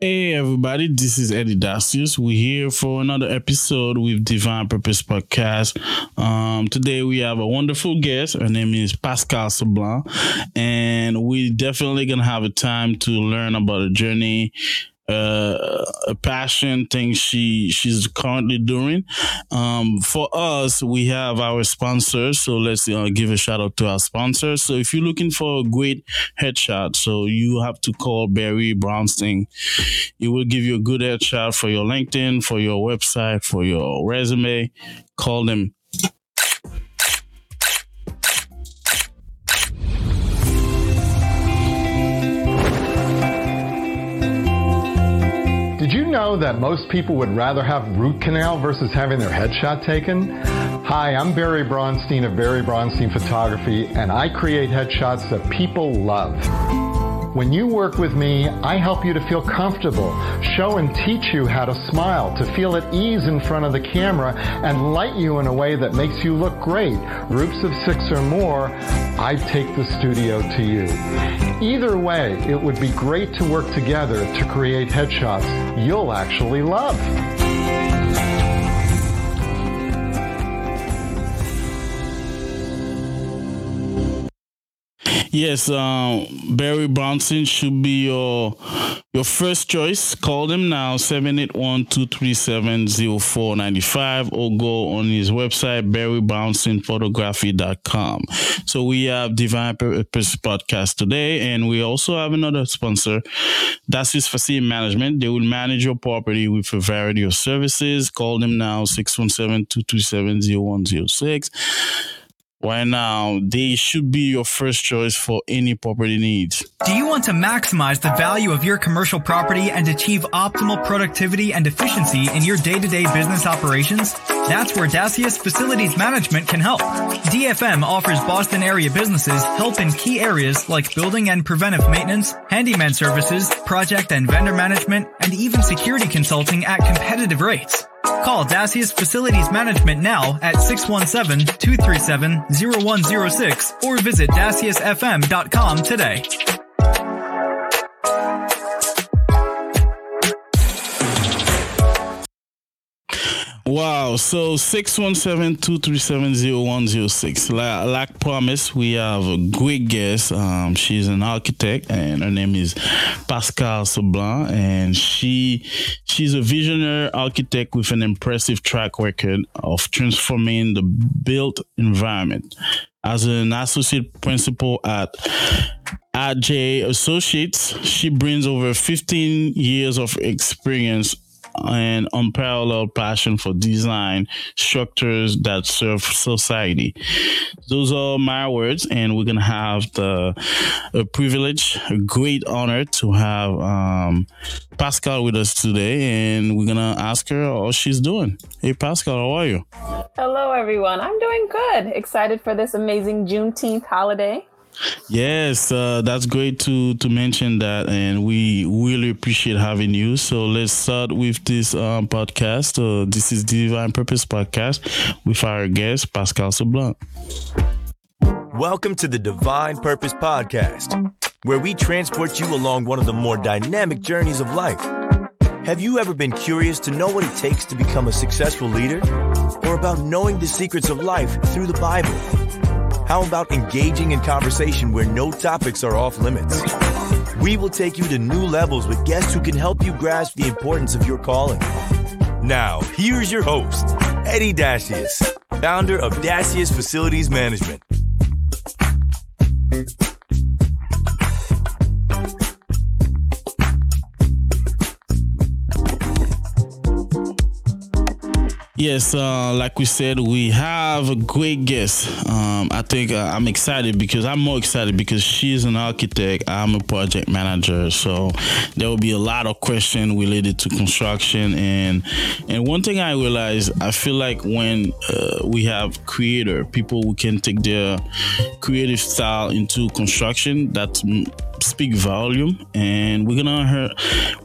Hey everybody, this is Eddy Dacius. We're here for another episode with Divine Purpose Podcast. Um, today we have a wonderful guest. Her name is Pascale Sablan, and we definitely gonna have a time to learn about a journey uh, a passion thing she she's currently doing. Um, for us, we have our sponsors, so let's uh, give a shout out to our sponsors. So if you're looking for a great headshot, so you have to call Barry Brownstein. He will give you a good headshot for your LinkedIn, for your website, for your resume. Call them know that most people would rather have root canal versus having their headshot taken? Hi, I'm Barry Bronstein of Barry Bronstein Photography, and I create headshots that people love. When you work with me, I help you to feel comfortable, show and teach you how to smile, to feel at ease in front of the camera, and light you in a way that makes you look great. Groups of six or more, I take the studio to you. Either way, it would be great to work together to create headshots you'll actually love. Yes, um, Barry Bronson should be your your first choice. Call them now, 781-237-0495 or go on his website, barrybrounsonphotography.com. So we have Divine Purpose Podcast today, and we also have another sponsor. That's his facility management. They will manage your property with a variety of services. Call them now, 617-227-0106 right now, they should be your first choice for any property needs. Do you want to maximize the value of your commercial property and achieve optimal productivity and efficiency in your day-to-day business operations? That's where Dacius Facilities Management can help. DFM offers Boston area businesses help in key areas like building and preventive maintenance, handyman services, project and vendor management, and even security consulting at competitive rates. Call Dacius Facilities Management now at 617-237-0106 or visit daciusfm.com today. Wow. So 617-237-0106. Like, like promised, we have a great guest. Um, she's an architect and her name is Pascale Sablan. And she she's a visionary architect with an impressive track record of transforming the built environment. As an associate principal at Adjaye Associates, she brings over 15 years of experience and unparalleled passion for design structures that serve society. Those are my words, and we're gonna have the a privilege, a great honor to have um, Pascale with us today, and we're gonna ask her how she's doing. Hey, Pascale, how are you? Hello, everyone. I'm doing good. Excited for this amazing Juneteenth holiday. Yes, uh, that's great to to mention that, and we really appreciate having you. So let's start with this um, podcast. Uh, this is Divine Purpose Podcast with our guest Pascale Sablan. Welcome to the Divine Purpose Podcast, where we transport you along one of the more dynamic journeys of life. Have you ever been curious to know what it takes to become a successful leader, or about knowing the secrets of life through the Bible? How about engaging in conversation where no topics are off limits? We will take you to new levels with guests who can help you grasp the importance of your calling. Now, here's your host, Eddy Dacius, founder of Dacius Facilities Management. Yes, uh, like we said, we have a great guest. Um, I think uh, I'm excited because I'm more excited because she's an architect. I'm a project manager, so there will be a lot of questions related to construction. And and one thing I realized, I feel like when uh, we have creator people who can take their creative style into construction, that speak volume and we're gonna her,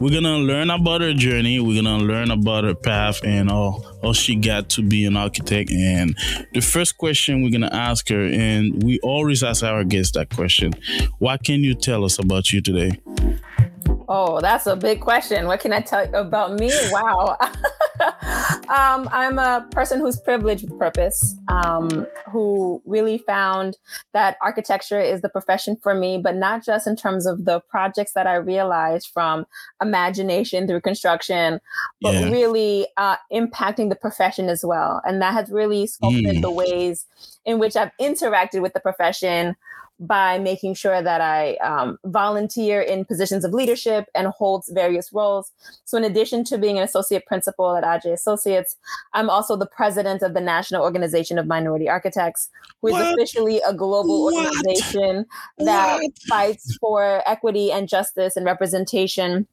we're gonna learn about her journey we're gonna learn about her path and all how she got to be an architect and the first question we're gonna ask her and we always ask our guests that question what can you tell us about you today Oh, that's a big question. What can I tell you about me? Wow. um, I'm a person who's privileged with purpose, um, who really found that architecture is the profession for me, but not just in terms of the projects that I realized from imagination through construction, but yeah. really uh, impacting the profession as well. And that has really sculpted mm. the ways in which I've interacted with the profession by making sure that I um, volunteer in positions of leadership and holds various roles. So, in addition to being an associate principal at Adjaye Associates, I'm also the president of the National Organization of Minority Architects, who is what? officially a global what? organization that what? fights for equity and justice and representation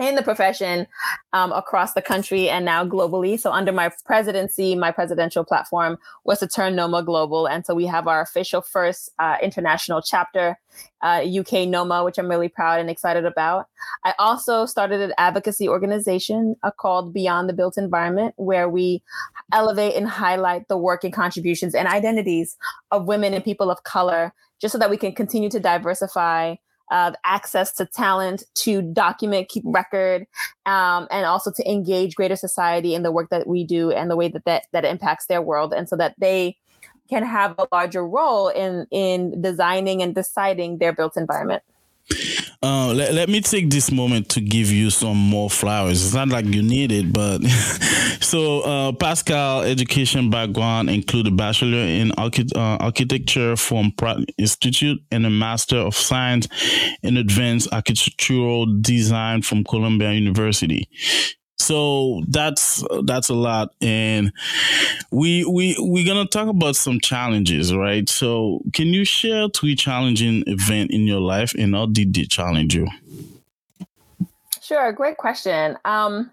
in the profession um, across the country and now globally. So, under my presidency, my presidential platform was to turn NOMA global. And so, we have our official first uh, international chapter, uh, UK NOMA, which I'm really proud and excited about. I also started an advocacy organization uh, called Beyond the Built Environment, where we elevate and highlight the work and contributions and identities of women and people of color, just so that we can continue to diversify uh, access to talent to document, keep record, um, and also to engage greater society in the work that we do and the way that that, that impacts their world, and so that they can have a larger role in in designing and deciding their built environment. Uh, let, let me take this moment to give you some more flowers. It's not like you need it, but so uh, Pascale education background include a bachelor in archi- uh, architecture from Pratt Institute and a master of science in advanced architectural design from Columbia University. So that's that's a lot, and we we we're gonna talk about some challenges, right? So can you share three challenging event in your life, and how did they challenge you? Sure, great question. Um,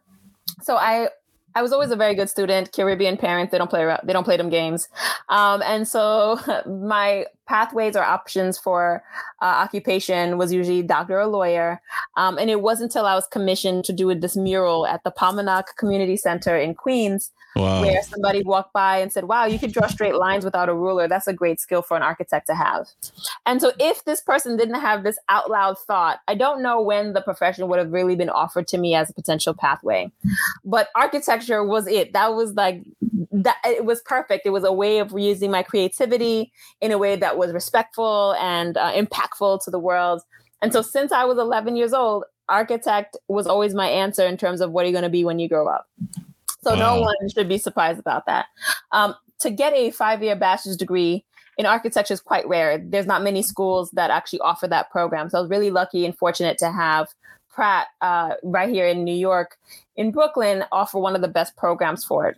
so I I was always a very good student. Caribbean parents, they don't play they don't play them games, um, and so my pathways or options for uh, occupation was usually doctor or lawyer. Um, and it wasn't until I was commissioned to do this mural at the Paumanok Community Center in Queens wow. where somebody walked by and said, Wow, you could draw straight lines without a ruler. That's a great skill for an architect to have. And so, if this person didn't have this out loud thought, I don't know when the profession would have really been offered to me as a potential pathway. But architecture was it. That was like, that it was perfect. It was a way of using my creativity in a way that was respectful and uh, impactful to the world. And so, since I was 11 years old, architect was always my answer in terms of what are you going to be when you grow up. So, wow. no one should be surprised about that. Um, to get a five year bachelor's degree in architecture is quite rare. There's not many schools that actually offer that program. So, I was really lucky and fortunate to have Pratt uh, right here in New York, in Brooklyn, offer one of the best programs for it.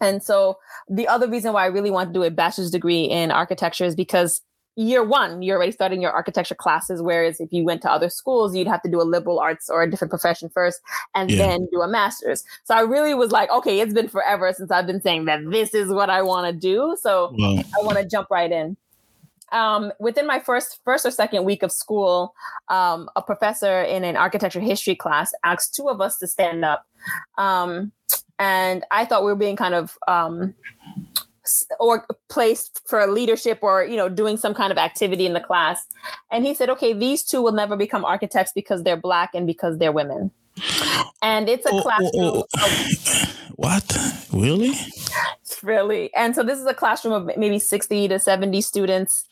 And so the other reason why I really want to do a bachelor's degree in architecture is because year one, you're already starting your architecture classes. Whereas if you went to other schools, you'd have to do a liberal arts or a different profession first and yeah. then do a master's. So I really was like, okay, it's been forever since I've been saying that this is what I want to do. So I want to jump right in. Um, within my first first or second week of school, um, a professor in an architecture history class asked two of us to stand up. Um, and I thought we were being kind of um, or placed for leadership or you know doing some kind of activity in the class. And he said okay these two will never become architects because they're black and because they're women. And it's a oh, classroom oh, oh. what? Really? Really? And so this is a classroom of maybe 60 to 70 students.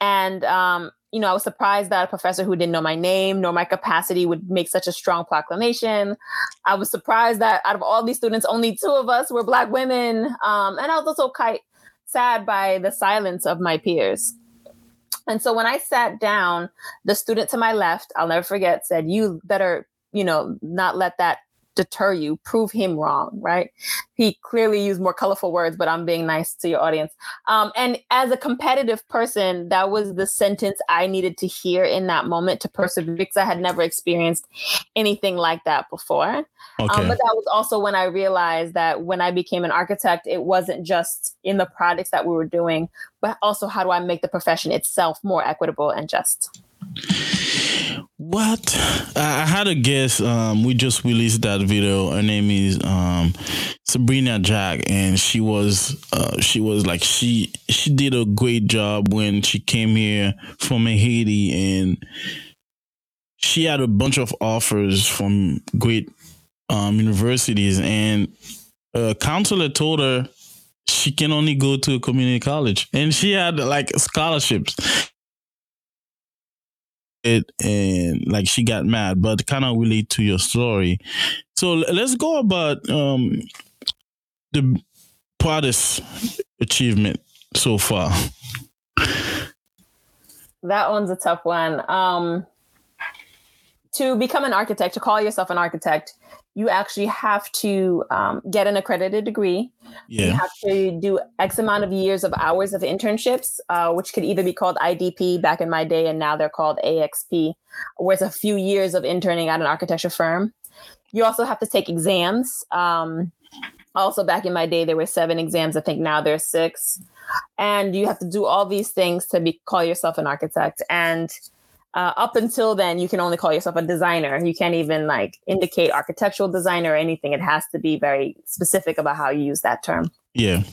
And um, you know, I was surprised that a professor who didn't know my name nor my capacity would make such a strong proclamation. I was surprised that out of all these students, only two of us were Black women. Um, and I was also quite sad by the silence of my peers. And so when I sat down, the student to my left, I'll never forget, said, You better, you know, not let that deter you, prove him wrong, right? He clearly used more colorful words, but I'm being nice to your audience. Um, and as a competitive person, that was the sentence I needed to hear in that moment to persevere because I had never experienced anything like that before. Um, okay. Um, but that was also when I realized that when I became an architect, it wasn't just in the projects that we were doing, but also how do I make the profession itself more equitable and just. What? I had a guess. Um, we just released that video. Her name is um, Sabrina Jack, and she was uh, she was like she she did a great job when she came here from Haiti, and she had a bunch of offers from great um, universities, and a counselor told her she can only go to a community college, and she had like scholarships. It and like she got mad, but kind of relate to your story. So let's go about um, the proudest achievement so far. That one's a tough one. Um, to become an architect, to call yourself an architect, you actually have to um, get an accredited degree. Yeah. You have to do X amount of years of hours of internships, uh, which could either be called IDP back in my day, and now they're called AXP, where it's a few years of interning at an architecture firm. You also have to take exams. Um, also, back in my day, there were seven exams. I think now there's six. And you have to do all these things to be call yourself an architect. And uh, up until then, you can only call yourself a designer. You can't even like indicate architectural designer or anything. It has to be very specific about how you use that term. Yeah.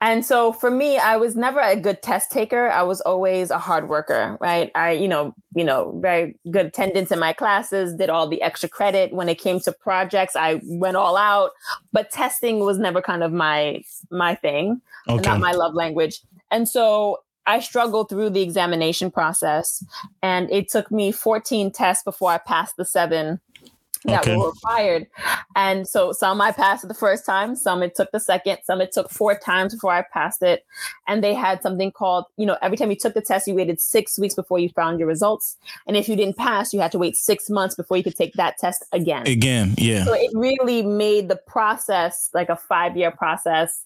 And so for me, I was never a good test taker. I was always a hard worker, right? I, you know, you know, very good attendance in my classes, did all the extra credit. When it came to projects, I went all out. But testing was never kind of my my thing, Okay. not my love language. And so I struggled through the examination process, and it took me 14 tests before I passed the seven that Okay. were required. And so some I passed the first time, some it took the second, some it took four times before I passed it. And they had something called, you know, every time you took the test, you waited six weeks before you found your results. And if you didn't pass, you had to wait six months before you could take that test again. Again, yeah. So it really made the process like a five year process.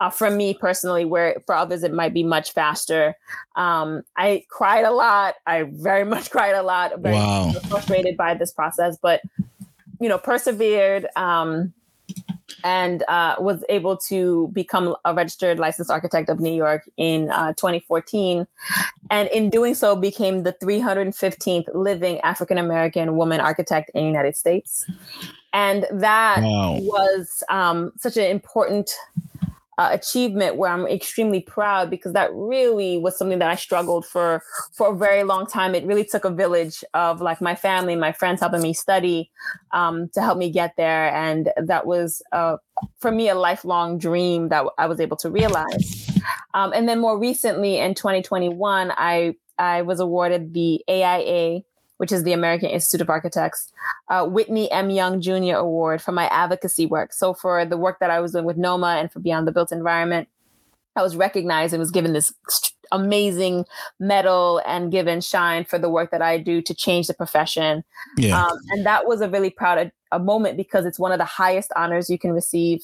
Uh, for me personally, where for others it might be much faster. Um, I cried a lot. I very much cried a lot. Very Wow. frustrated by this process, but you know, persevered um, and uh, was able to become a registered licensed architect of New York in uh, 2014. And in doing so, became the 315th living African American woman architect in the United States. And that Wow. was um, such an important uh, achievement where I'm extremely proud because that really was something that I struggled for for a very long time. It really took a village of like my family, my friends helping me study um, to help me get there, and that was uh, for me a lifelong dream that I was able to realize. Um, and then more recently in 2021, I I was awarded the AIA which is the American Institute of Architects, uh, Whitney M. Young Jr. Award for my advocacy work. So for the work that I was doing with NOMA and for Beyond the Built Environment, I was recognized and was given this amazing medal and given shine for the work that I do to change the profession. Yeah. Um, and that was a really proud a, a moment because it's one of the highest honors you can receive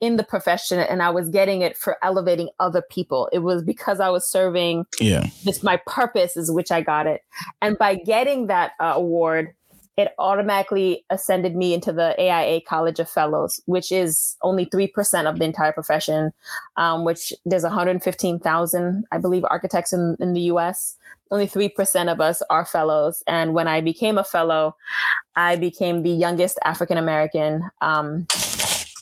in the profession. And I was getting it for elevating other people. It was because I was serving yeah. this my purpose is which I got it. And by getting that uh, award, it automatically ascended me into the AIA College of Fellows, which is only 3% of the entire profession, um, which there's 115,000, I believe, architects in, in the US. Only 3% of us are fellows. And when I became a fellow, I became the youngest African American um,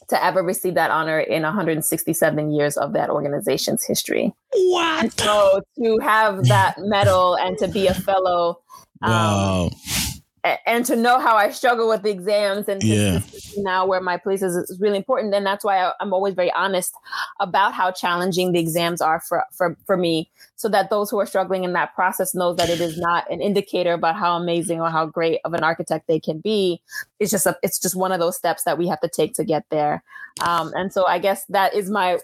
to ever receive that honor in 167 years of that organization's history. What? So to have that medal and to be a fellow, um, Wow. And to know how I struggle with the exams and to, Yeah. now where my place is is really important. And that's why I, I'm always very honest about how challenging the exams are for, for, for me, so that those who are struggling in that process knows that it is not an indicator about how amazing or how great of an architect they can be. It's just a, it's just one of those steps that we have to take to get there. Um, and so I guess that is my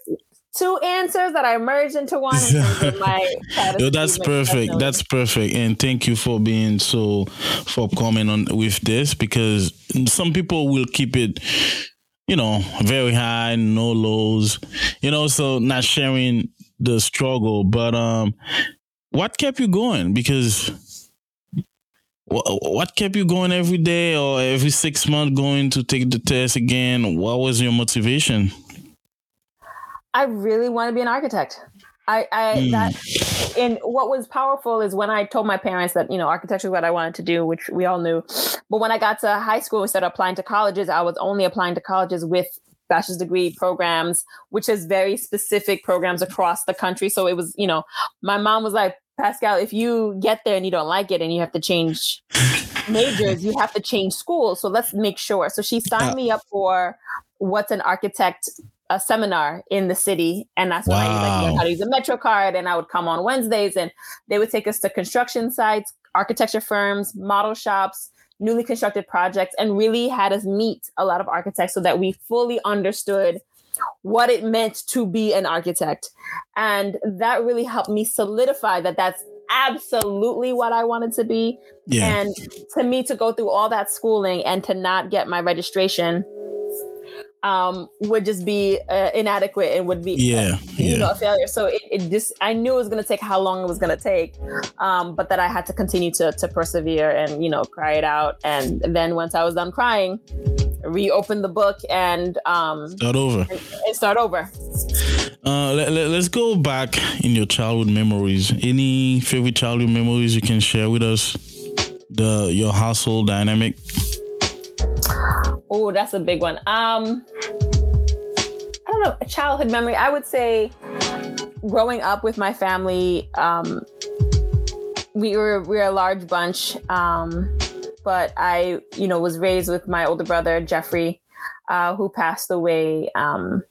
two answers that I merged into one. in my Yo, that's perfect. That's perfect. And thank you for being so for coming on with this because some people will keep it, you know, very high, no lows, you know, so not sharing the struggle. But um what kept you going? Because what kept you going every day or every six months going to take the test again? What was your motivation? I really want to be an architect. I, I Hmm. that and what was powerful is when I told my parents that you know architecture is what I wanted to do, which we all knew. But when I got to high school, instead of applying to colleges, I was only applying to colleges with bachelor's degree programs, which is very specific programs across the country. So it was, you know, my mom was like, Pascale, if you get there and you don't like it and you have to change majors, you have to change schools. So let's make sure. So she signed uh, me up for what's an architect a seminar in the city, and that's wow. when I like, how to use a Metro card. And I would come on Wednesdays, and they would take us to construction sites, architecture firms, model shops, newly constructed projects, and really had us meet a lot of architects so that we fully understood what it meant to be an architect. And that really helped me solidify that that's absolutely what I wanted to be. Yeah. And to me, to go through all that schooling and to not get my registration um, would just be uh, inadequate and would be yeah, you yeah. know a failure. So it, it just I knew it was going to take how long it was going to take, um, but that I had to continue to to persevere and you know cry it out. And then once I was done crying, reopen the book and um, start over and, and start over. Uh, let, let, let's go back in your childhood memories. Any favorite childhood memories you can share with us? The your household dynamic. Oh, that's a big one. Um, I don't know, a childhood memory. I would say growing up with my family, um, we were we were a large bunch. Um, but I, you know, was raised with my older brother Jeffrey, uh, who passed away. Um,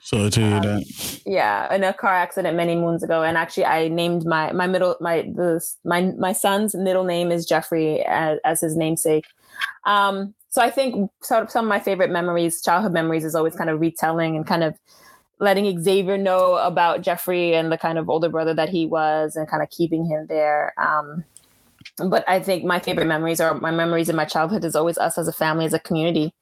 so to um, that. Yeah, in a car accident many moons ago, and actually, I named my my middle my the my my son's middle name is Jeffrey as, as his namesake. Um, so I think sort of some of my favorite memories, childhood memories, is always kind of retelling and kind of letting Xavier know about Jeffrey and the kind of older brother that he was, and kind of keeping him there. Um, but I think my favorite memories are my memories in my childhood is always us as a family, as a community,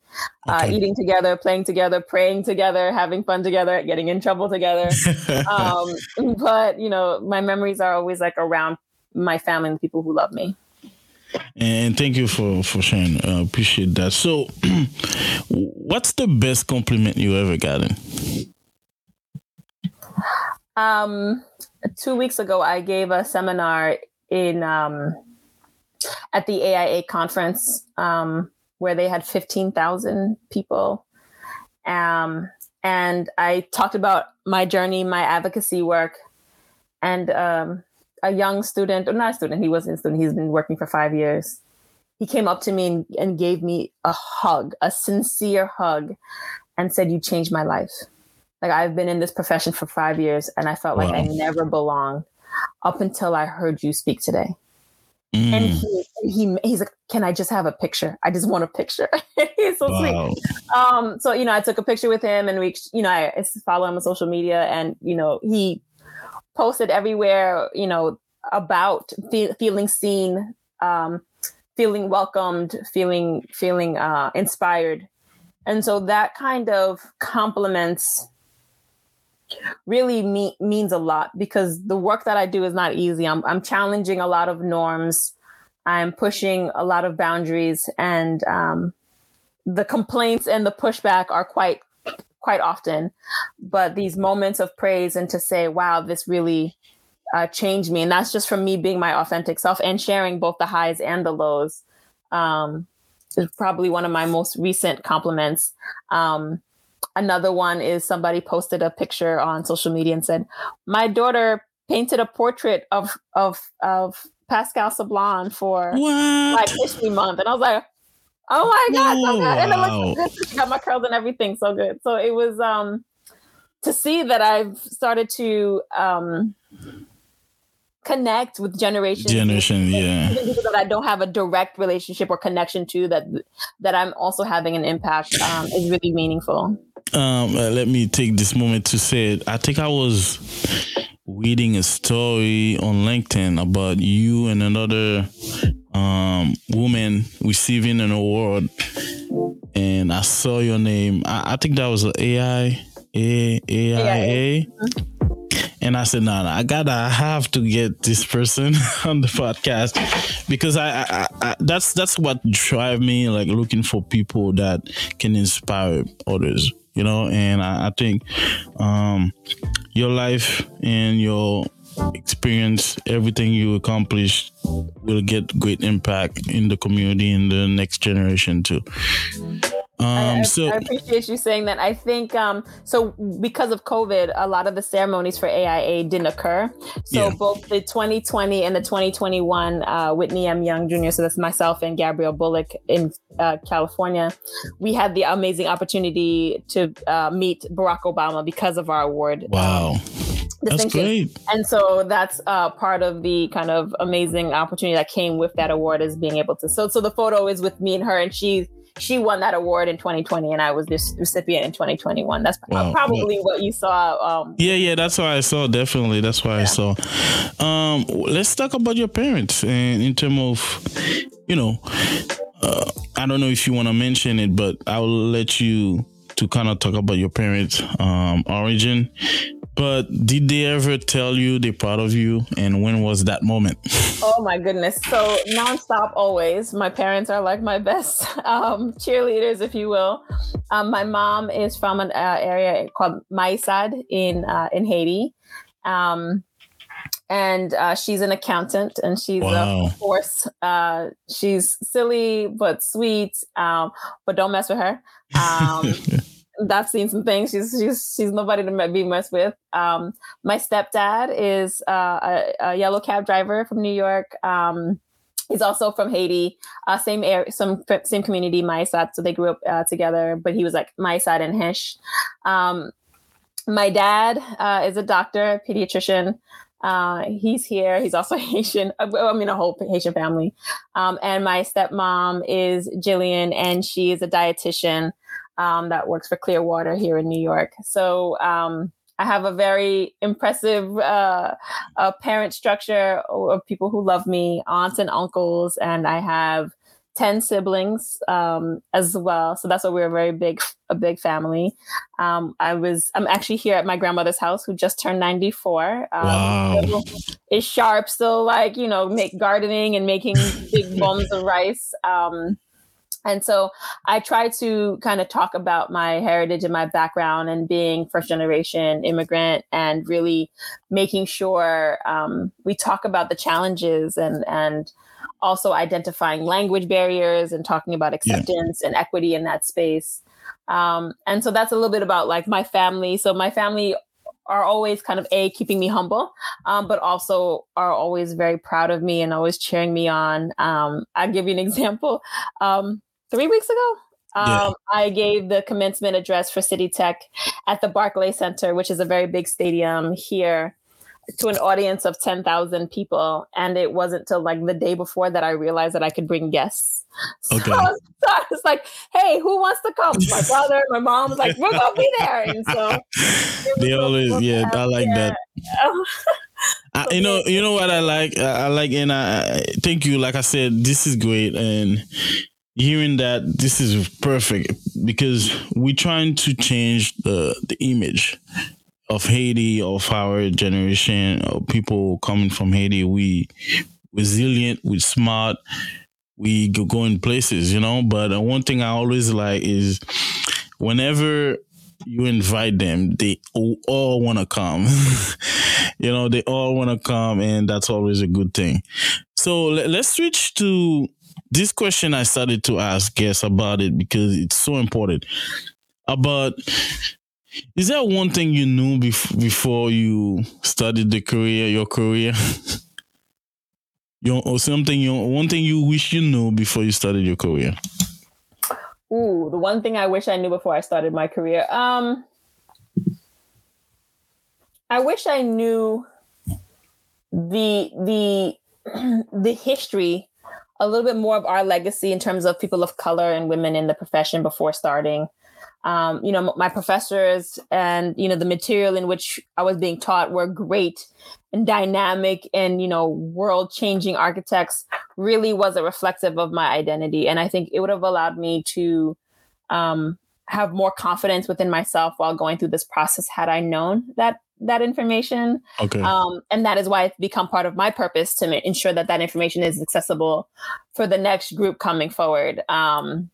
uh, okay. uh, eating together, playing together, praying together, having fun together, getting in trouble together. um, but you know, my memories are always like around my family and the people who love me. And thank you for for sharing. Uh, appreciate that. So, what's the best compliment you ever gotten? Um, two weeks ago, I gave a seminar in um, at the AIA conference um, where they had fifteen thousand people. Um, and I talked about my journey, my advocacy work, and um, a young student, or not a student, he wasn't a student, he's been working for five years. He came up to me and, and gave me a hug, a sincere hug, and said, You changed my life. Like I've been in this profession for five years and I felt wow. like I never belonged up until I heard you speak today. Mm. And he, he he's like, Can I just have a picture? I just want a picture. he's so wow. sweet. Um, so you know, I took a picture with him and we, you know, I follow him on social media and you know, he posted everywhere, you know, about fe- feeling seen, um, feeling welcomed, feeling feeling uh, inspired, and so that kind of compliments really me- means a lot because the work that I do is not easy. I'm I'm challenging a lot of norms. I'm pushing a lot of boundaries, and um, the complaints and the pushback are quite quite often. But these moments of praise and to say, wow, this really uh, changed me. And that's just from me being my authentic self and sharing both the highs and the lows. Um, is probably one of my most recent compliments. Um, another one is somebody posted a picture on social media and said, "My daughter painted a portrait of of of Pascale Sablan for what? like History Month," and I was like, Oh my god, so good. And it looks good. She got my curls and everything so good. So it was um to see that I've started to um connect with generations generation yeah people that i don't have a direct relationship or connection to that that i'm also having an impact um, is really meaningful um uh, let me take this moment to say it i think i was reading a story on linkedin about you and another um, woman receiving an award, and I saw your name. I, I think that was AI, A, AIA. And I said, "No, nah, nah, I gotta, I have to get this person on the podcast because I, I, I, that's that's what drive me, like looking for people that can inspire others, you know. And I, I think um, your life and your experience, everything you accomplish will get great impact in the community in the next generation too. Um, I, so I appreciate you saying that. I think um, so because of COVID, a lot of the ceremonies for AIA didn't occur. So Yeah. both the 2020 and the 2021 uh, Whitney M. Young Jr. So that's myself and Gabrielle Bullock in uh, California. We had the amazing opportunity to uh, meet Barack Obama because of our award. wow, that's great. And so that's uh, part of the kind of amazing opportunity that came with that award is being able to. So so the photo is with me and her, and she she won that award in 2020, and I was this recipient in 2021. That's Wow. probably what you saw. Um, Yeah, yeah, that's why I saw. Definitely, that's why I saw. Um, let's talk about your parents and in terms of, you know, uh, I don't know if you want to mention it, but I will let you to kind of talk about your parents' um, origin. But did they ever tell you they're proud of you, and when was that moment? Oh my goodness. So nonstop always. My parents are like my best um, cheerleaders, if you will. Um, my mom is from an uh, area called Maïssade in uh, in Haiti. Um, and uh, she's an accountant and she's Wow. a force. Uh, she's silly but sweet, um, but don't mess with her. Um, I've seen some things. She's she's she's nobody to be messed with. Um, my stepdad is uh, a, a yellow cab driver from New York. Um, he's also from Haiti, uh, same area, some same community, Maïssade. So they grew up uh, together. But he was like Maïssade and Hish. Um, my dad uh, is a doctor, a pediatrician. Uh, he's here. He's also Haitian. uh, I mean, a whole Haitian family. Um, and my stepmom is Jillian, and she is a dietitian um, that works for Clearwater here in New York. So um, I have a very impressive uh, uh, parent structure of people who love me, aunts and uncles, and I have 10 siblings um, as well. So that's why we're a very big, a big family. Um, I was, I'm actually here at my grandmother's house who just turned 94. Um, Wow. Is sharp, still like, you know, make gardening and making big bowls of rice. Um, and so I try to kind of talk about my heritage and my background and being first generation immigrant and really making sure um, we talk about the challenges and and also identifying language barriers and talking about acceptance and equity in that space. Um, and so that's a little bit about like my family. So my family are always kind of a keeping me humble, um, but also are always very proud of me and always cheering me on. Um, I'll give you an example. Um, three weeks ago, um, Yeah. I gave the commencement address for City Tech at the Barclay Center, which is a very big stadium here, to an audience of 10,000 people. And it wasn't till like the day before that I realized that I could bring guests. So, Okay. so I was like, hey, who wants to come? My brother, my mom was like, we're going to be there. And so They always, yeah, I like that. I, you know, you know what I like. I I like, and I I- thank you. Like I said, this is great, and hearing that this is perfect because we're trying to change the the image of Haiti of our generation of people coming from Haiti. We resilient, we smart, we go going places, you know. But uh, one thing I always like is whenever you invite them, they all, want to come. you know, they all want to come, and that's always a good thing. So let, let's switch to this question. I started to ask guests about it because it's so important. About is there one thing you knew bef- before you started the career, your career? you or something you one thing you wish you knew before you started your career. Ooh, the one thing I wish I knew before I started my career. Um, I wish I knew the the the history, a little bit more of our legacy in terms of people of color and women in the profession before starting. Um, you know, my professors and you know the material in which I was being taught were great and dynamic and you know world changing architects really wasn't reflective of my identity and i think it would have allowed me to um, have more confidence within myself while going through this process had i known that that information Okay. um, and that is why it's become part of my purpose to ma- ensure that that information is accessible for the next group coming forward um,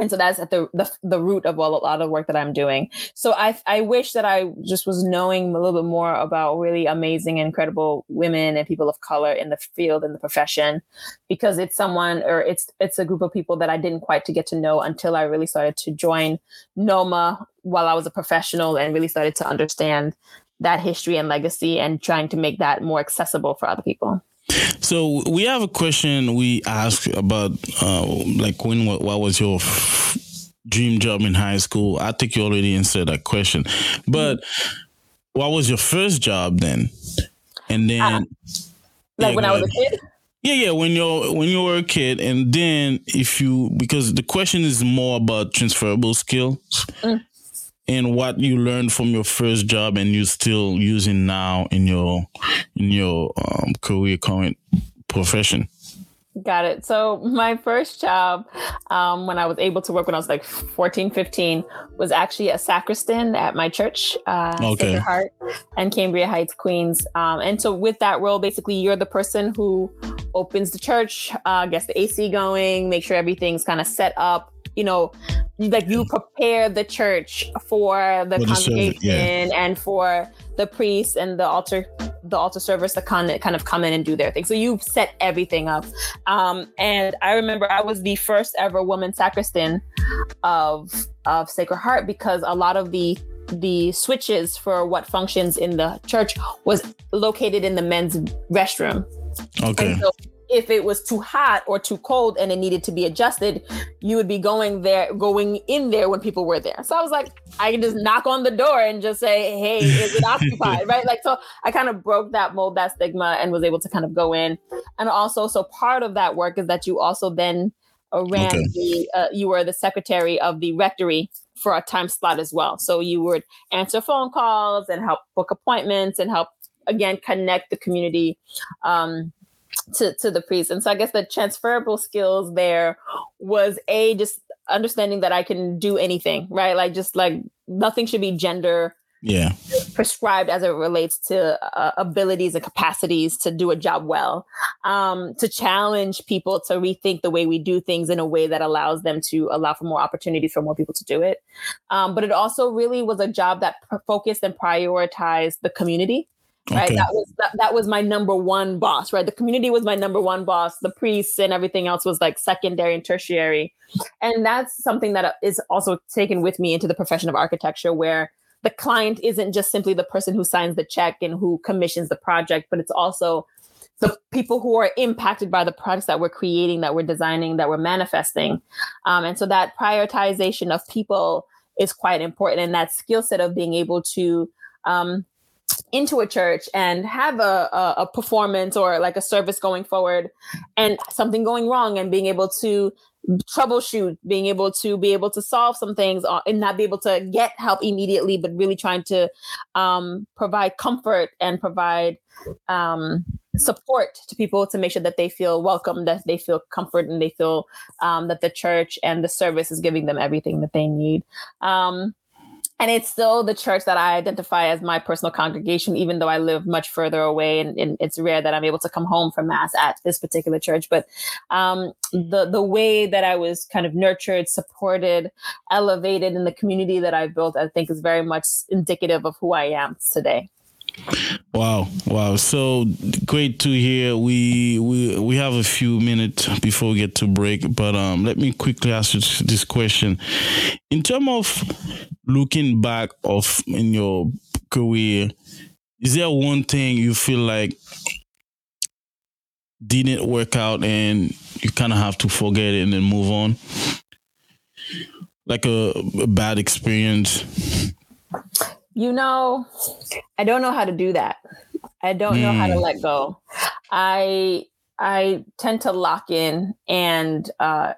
and so that's at the, the the root of all, a lot of work that I'm doing. So I I wish that I just was knowing a little bit more about really amazing, incredible women and people of color in the field and the profession, because it's someone or it's it's a group of people that I didn't quite to get to know until I really started to join NOMA while I was a professional and really started to understand that history and legacy and trying to make that more accessible for other people. So we have a question we ask about, uh, like when what, what was your f- dream job in high school? I think you already answered that question, but what was your first job then? And then, uh, like yeah, when I was a kid. Yeah, yeah. When you're when you were a kid, and then if you because the question is more about transferable skills. Mm and what you learned from your first job and you're still using now in your in your um, career current profession got it so my first job um, when i was able to work when i was like 14 15 was actually a sacristan at my church uh, okay. Sacred heart and cambria heights queens um, and so with that role basically you're the person who opens the church uh, gets the ac going make sure everything's kind of set up you know like you prepare the church for the congregation yeah. and for the priests and the altar the altar servers to kind of kind of come in and do their thing. So you've set everything up. Um, and I remember I was the first ever woman sacristan of of Sacred Heart because a lot of the the switches for what functions in the church was located in the men's restroom. Okay. So if it was too hot or too cold and it needed to be adjusted, you would be going there, going in there when people were there. So I was like, I can just knock on the door and just say, Hey, is it occupied? right. Like, so I kind of broke that mold, that stigma, and was able to kind of go in. And also, so part of that work is that you also then ran okay. the, uh, you were the secretary of the rectory for a time slot as well. So you would answer phone calls and help book appointments and help again connect the community um, to to the priest. And so I guess the transferable skills there was a just understanding that I can do anything, right? Like just like nothing should be gender yeah prescribed as it relates to uh, abilities and capacities to do a job well um, to challenge people to rethink the way we do things in a way that allows them to allow for more opportunities for more people to do it um, but it also really was a job that focused and prioritized the community right? Okay. that was that, that was my number one boss right? The community was my number one boss. The priests and everything else was like secondary and tertiary. And that's something that uh, also taken with me into the profession of architecture where the client isn't just simply the person who signs the check and who commissions the project but it's also the people who are impacted by the products that we're creating that we're designing that we're manifesting. Um, and so that prioritization of people is quite important and that skill set of being able to um, into a church and have a, a, a, performance or like a service going forward and something going wrong and being able to troubleshoot being able to be able to solve some things and not be able to get help immediately but really trying to um, provide comfort and provide um, support to people to make sure that they feel welcome that they feel comfort and they feel um, that the church and the service is giving them everything that they need. Um, and it's still the church that I identify as my personal congregation, even though I live much further away, and, and it's rare that I'm able to come home from mass at this particular church. But um, the the way that I was kind of nurtured, supported, elevated in the community that I built, I think is very much indicative of who I am today. Wow, wow! So great to hear. We we we have a few minutes before we get to break, but um, let me quickly ask you this question: In terms of looking back of in your career, is there one thing you feel like didn't work out and you kind of have to forget it and then move on? Like a, a bad experience. You know, I don't know how to do that. I don't mm. know how to hmm. let go. I I tend to lock in and uh,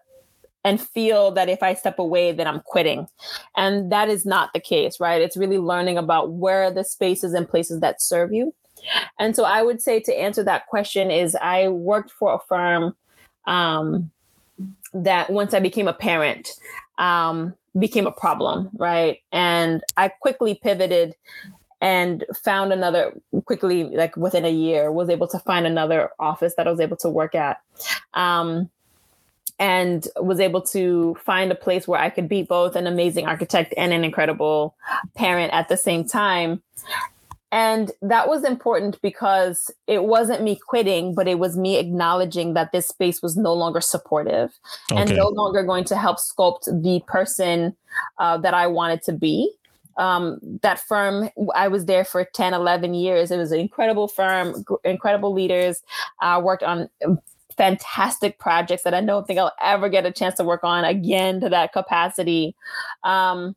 and feel that if I step away, then I'm quitting, and that is not the case, right? It's really learning about where are the spaces and places that serve you. And so I would say to answer that question is I worked for a firm um, that once I became a parent, um, became a problem, right? And I quickly pivoted and found another quickly, like within a year, was able to find another office that I was able to work at. Um, and was able to find a place where I could be both an amazing architect and an incredible parent at the same time. And that was important because it wasn't me quitting, but it was me acknowledging that this space was no longer supportive okay. and no longer going to help sculpt the person uh, that I wanted to be. Um, that firm, I was there for 10, 11 years. It was an incredible firm, incredible leaders. I uh, worked on fantastic projects that I don't think I'll ever get a chance to work on again to that capacity. Um,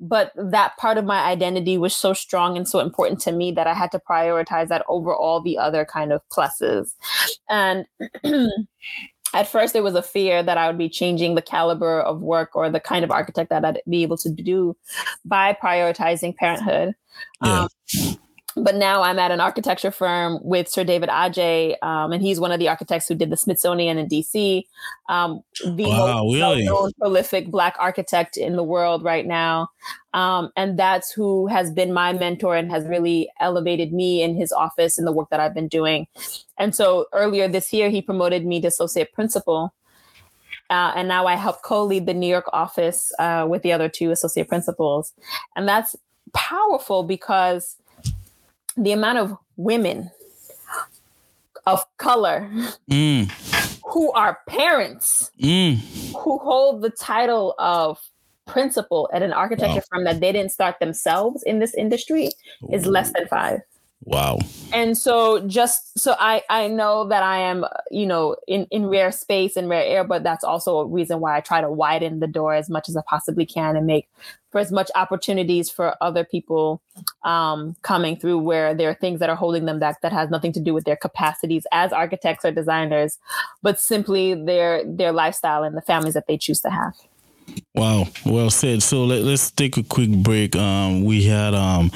but that part of my identity was so strong and so important to me that I had to prioritize that over all the other kind of pluses. And at first, there was a fear that I would be changing the caliber of work or the kind of architect that I'd be able to do by prioritizing parenthood. Yeah. Um, but now I'm at an architecture firm with Sir David Adjaye, um, and he's one of the architects who did the Smithsonian in DC. Um, the wow, most really? known prolific Black architect in the world right now. Um, and that's who has been my mentor and has really elevated me in his office and the work that I've been doing. And so earlier this year, he promoted me to associate principal. Uh, and now I help co-lead the New York office uh, with the other two associate principals, and that's powerful because the amount of women of color mm. who are parents mm. who hold the title of principal at an architecture wow. firm that they didn't start themselves in this industry is less than five. Wow. And so just so I I know that I am, you know, in in rare space and rare air, but that's also a reason why I try to widen the door as much as I possibly can and make for as much opportunities for other people um, coming through where there are things that are holding them back that has nothing to do with their capacities as architects or designers, but simply their their lifestyle and the families that they choose to have. Wow, well said. So let, us take a quick break. Um, we had um,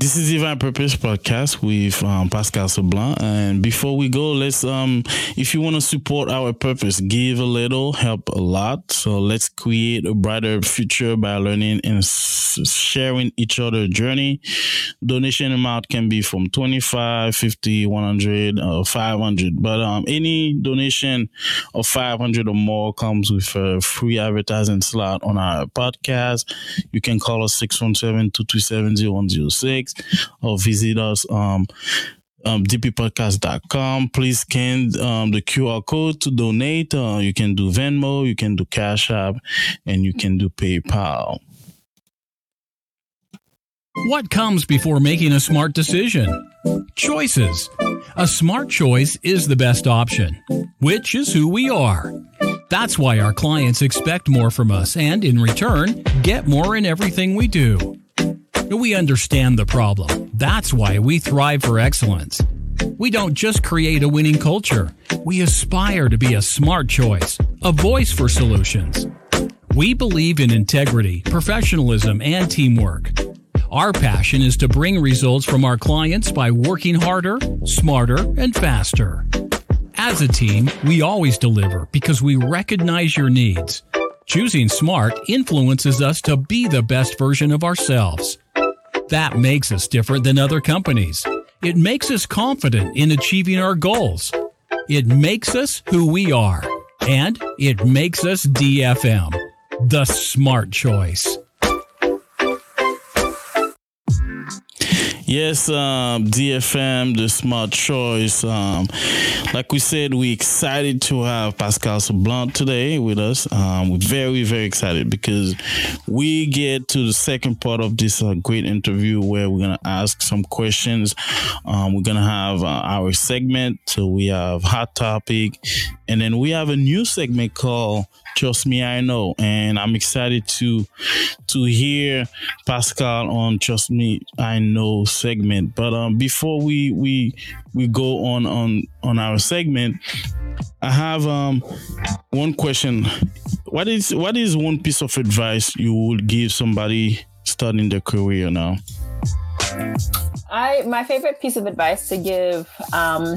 this is Divine Purpose podcast with um, Pascale Sablan. And before we go, let's, um, if you want to support our purpose, give a little, help a lot. So let's create a brighter future by learning and sharing each other journey. Donation amount can be from 25, 50, 100, or 500. But um, any donation of 500 or more comes with a free advertising slot on our podcast. You can call us 617 227 0106 or visit us um, um, dppodcast.com. Please scan um, the QR code to donate. Uh, you can do Venmo, you can do Cash App, and you can do PayPal. What comes before making a smart decision? Choices. A smart choice is the best option, which is who we are. That's why our clients expect more from us and, in return, get more in everything we do. We understand the problem. That's why we thrive for excellence. We don't just create a winning culture, we aspire to be a smart choice, a voice for solutions. We believe in integrity, professionalism, and teamwork. Our passion is to bring results from our clients by working harder, smarter, and faster. As a team, we always deliver because we recognize your needs. Choosing smart influences us to be the best version of ourselves. That makes us different than other companies. It makes us confident in achieving our goals. It makes us who we are. And it makes us DFM, the smart choice. Yes, um, DFM, the smart choice. Um, like we said, we're excited to have Pascale Sablan today with us. Um, we're very, very excited because we get to the second part of this uh, great interview where we're going to ask some questions. Um, we're going to have uh, our segment. So we have Hot Topic, and then we have a new segment called Trust Me, I Know. And I'm excited to to hear Pascale on Trust Me, I Know segment. But um, before we we we go on on on our segment, I have um one question. What is what is one piece of advice you would give somebody starting their career now? I my favorite piece of advice to give um,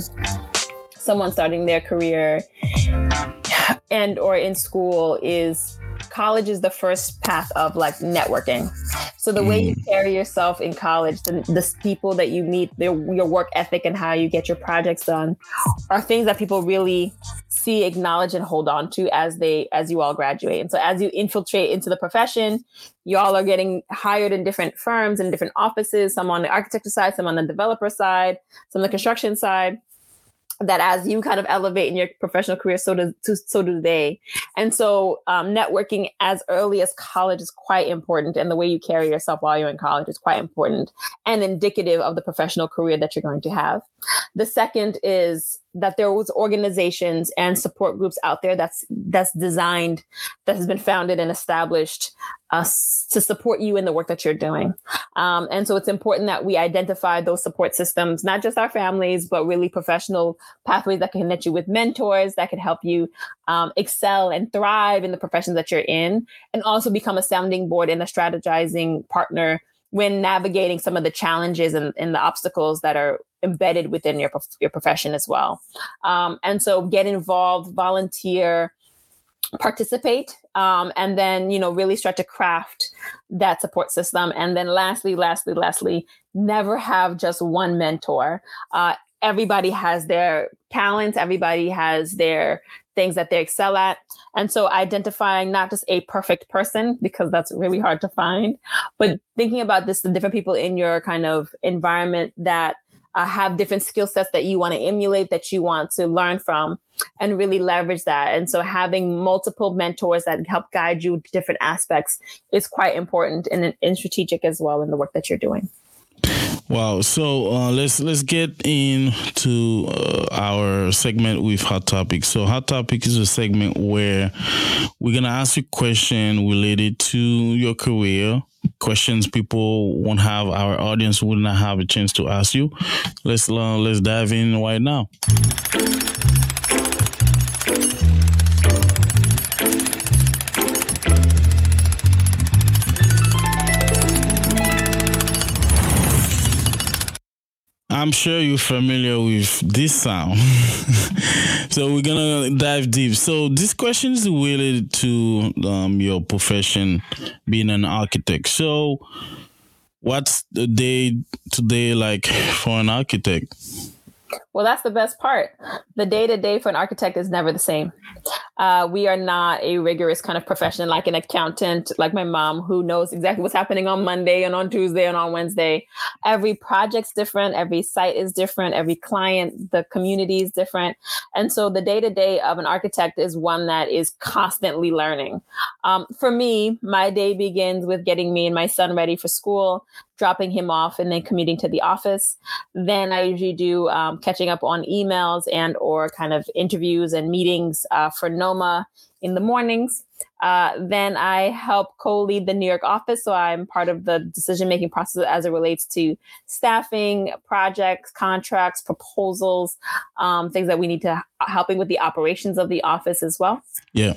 someone starting their career and or in school is college is the first path of like networking. So the mm. way you mm. carry yourself in college, the, the people that you meet, their, your work ethic and how you get your projects done are things that people really see, acknowledge, and hold on to as they as you all graduate. And so as you infiltrate into the profession, you all are getting hired in different firms and different offices, some on the architecture side, some on the developer side, some on the construction side that as you kind of elevate in your professional career, so do so do they. And so, um, networking as early as college is quite important, and the way you carry yourself while you're in college is quite important and indicative of the professional career that you're going to have. The second is that there was organizations and support groups out there that's that's designed that has been founded and established uh, to support you in the work that you're doing. Um, and so it's important that we identify those support systems not just our families but really professional pathways that can connect you with mentors that can help you um, excel and thrive in the professions that you're in and also become a sounding board and a strategizing partner when navigating some of the challenges and, and the obstacles that are embedded within your, your profession as well. Um, and so get involved, volunteer, participate, um, and then, you know, really start to craft that support system. And then lastly, lastly, lastly, never have just one mentor. Uh, everybody has their talents, everybody has their things that they excel at. And so identifying not just a perfect person, because that's really hard to find, but thinking about this, the different people in your kind of environment that uh, have different skill sets that you want to emulate, that you want to learn from, and really leverage that. And so having multiple mentors that help guide you different aspects is quite important and, and strategic as well in the work that you're doing. Wow. So uh, let's let's get into uh, our segment with hot topic. So hot topic is a segment where we're gonna ask you a question related to your career. Questions people won't have, our audience would not have a chance to ask you. Let's uh, let's dive in right now. I'm sure you're familiar with this sound. so we're gonna dive deep. So this question is related to um, your profession, being an architect. So, what's the day today like for an architect? Well, that's the best part. The day to day for an architect is never the same. Uh, we are not a rigorous kind of profession like an accountant, like my mom, who knows exactly what's happening on Monday and on Tuesday and on Wednesday. Every project's different, every site is different, every client, the community is different. And so the day to day of an architect is one that is constantly learning. Um, for me, my day begins with getting me and my son ready for school, dropping him off, and then commuting to the office. Then I usually do um, catching up on emails and or kind of interviews and meetings uh, for NOMA in the mornings. Uh, then I help co-lead the New York office, so I'm part of the decision-making process as it relates to staffing, projects, contracts, proposals, um, things that we need to helping with the operations of the office as well. Yeah.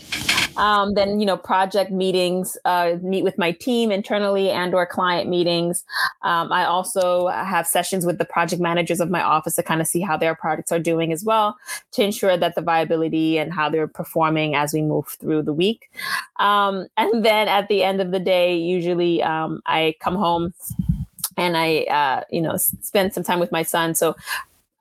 Um, then you know project meetings, uh, meet with my team internally and or client meetings. Um, I also have sessions with the project managers of my office to kind of see how their projects are doing as well to ensure that the viability and how they're performing as we move through the week. Um, and then at the end of the day, usually um, I come home and I uh, you know spend some time with my son. So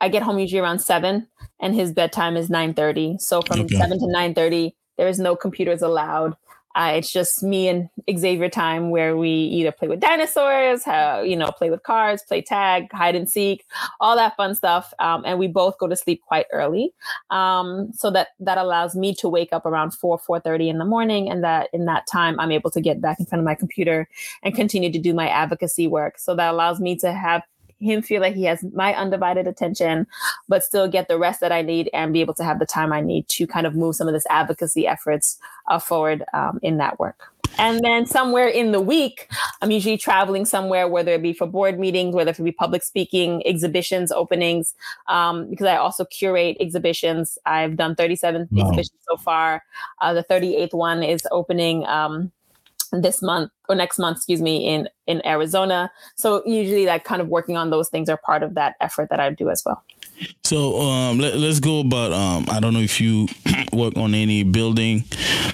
I get home usually around seven and his bedtime is 9.30 so from okay. 7 to 9.30 there is no computers allowed. Uh, it's just me and Xavier time where we either play with dinosaurs, you know, play with cards, play tag, hide and seek, all that fun stuff. Um, and we both go to sleep quite early, um, so that that allows me to wake up around four four thirty in the morning, and that in that time I'm able to get back in front of my computer and continue to do my advocacy work. So that allows me to have him feel like he has my undivided attention, but still get the rest that I need and be able to have the time I need to kind of move some of this advocacy efforts uh, forward um, in that work. And then somewhere in the week, I'm usually traveling somewhere, whether it be for board meetings, whether it be public speaking, exhibitions, openings, um, because I also curate exhibitions. I've done 37 wow. exhibitions so far. Uh, the 38th one is opening um, this month or next month, excuse me, in in Arizona. So usually, like kind of working on those things are part of that effort that I do as well. So um, let, us go about. Um, I don't know if you work on any building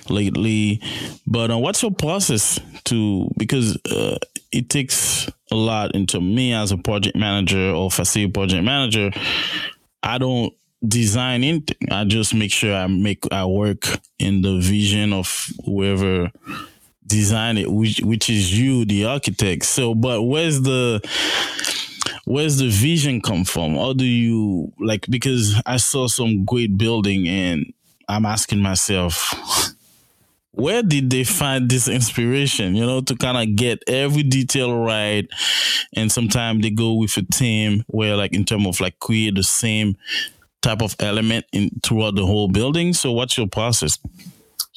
lately, but uh, what's your process to because uh, it takes a lot into me as a project manager or facility project manager. I don't design anything. I just make sure I make I work in the vision of whoever design it, which which is you, the architect. So, but where's the where's the vision come from? How do you like? Because I saw some great building, and I'm asking myself. Where did they find this inspiration, you know, to kind of get every detail right? And sometimes they go with a team where, like, in terms of like create the same type of element in throughout the whole building. So, what's your process?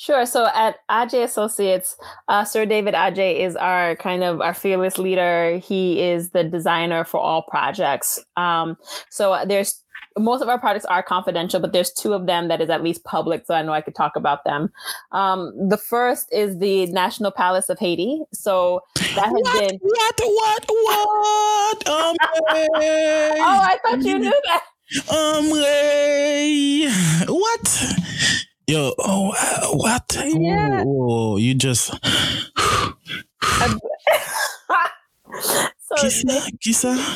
Sure. So at Adjaye Associates, uh, Sir David Adjaye is our kind of our fearless leader. He is the designer for all projects. Um, so there's most of our projects are confidential, but there's two of them that is at least public, so I know I could talk about them. Um, the first is the National Palace of Haiti. So that has what, been what what what um, oh, I thought you knew that. Um, what? Yo, oh, what? Yeah. Oh, you just. so Kisa, Kisa.